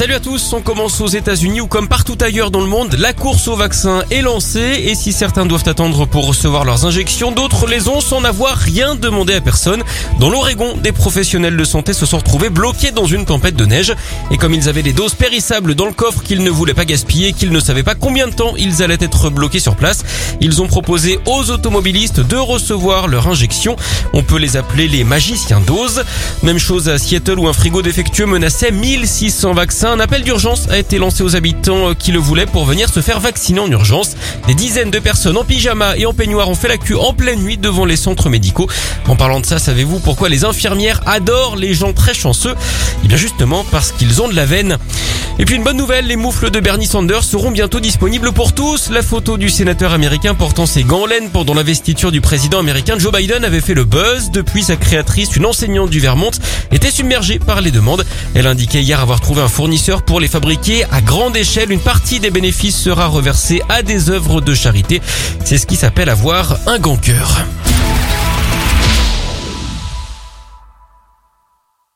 Salut à tous, on commence aux États-Unis ou comme partout ailleurs dans le monde, la course au vaccin est lancée et si certains doivent attendre pour recevoir leurs injections, d'autres les ont sans n'avoir rien demandé à personne. Dans l'Oregon, des professionnels de santé se sont retrouvés bloqués dans une tempête de neige et comme ils avaient des doses périssables dans le coffre qu'ils ne voulaient pas gaspiller, qu'ils ne savaient pas combien de temps ils allaient être bloqués sur place, ils ont proposé aux automobilistes de recevoir leur injection. On peut les appeler les magiciens doses. Même chose à Seattle où un frigo défectueux menaçait 1600 vaccins un appel d'urgence a été lancé aux habitants qui le voulaient pour venir se faire vacciner en urgence. Des dizaines de personnes en pyjama et en peignoir ont fait la queue en pleine nuit devant les centres médicaux. En parlant de ça, savez-vous pourquoi les infirmières adorent les gens très chanceux? Eh bien justement parce qu'ils ont de la veine. Et puis une bonne nouvelle, les moufles de Bernie Sanders seront bientôt disponibles pour tous. La photo du sénateur américain portant ses gants en laine pendant l'investiture du président américain Joe Biden avait fait le buzz. Depuis sa créatrice, une enseignante du Vermont, était submergée par les demandes. Elle indiquait hier avoir trouvé un fournisseur pour les fabriquer à grande échelle. Une partie des bénéfices sera reversée à des œuvres de charité. C'est ce qui s'appelle avoir un gant cœur.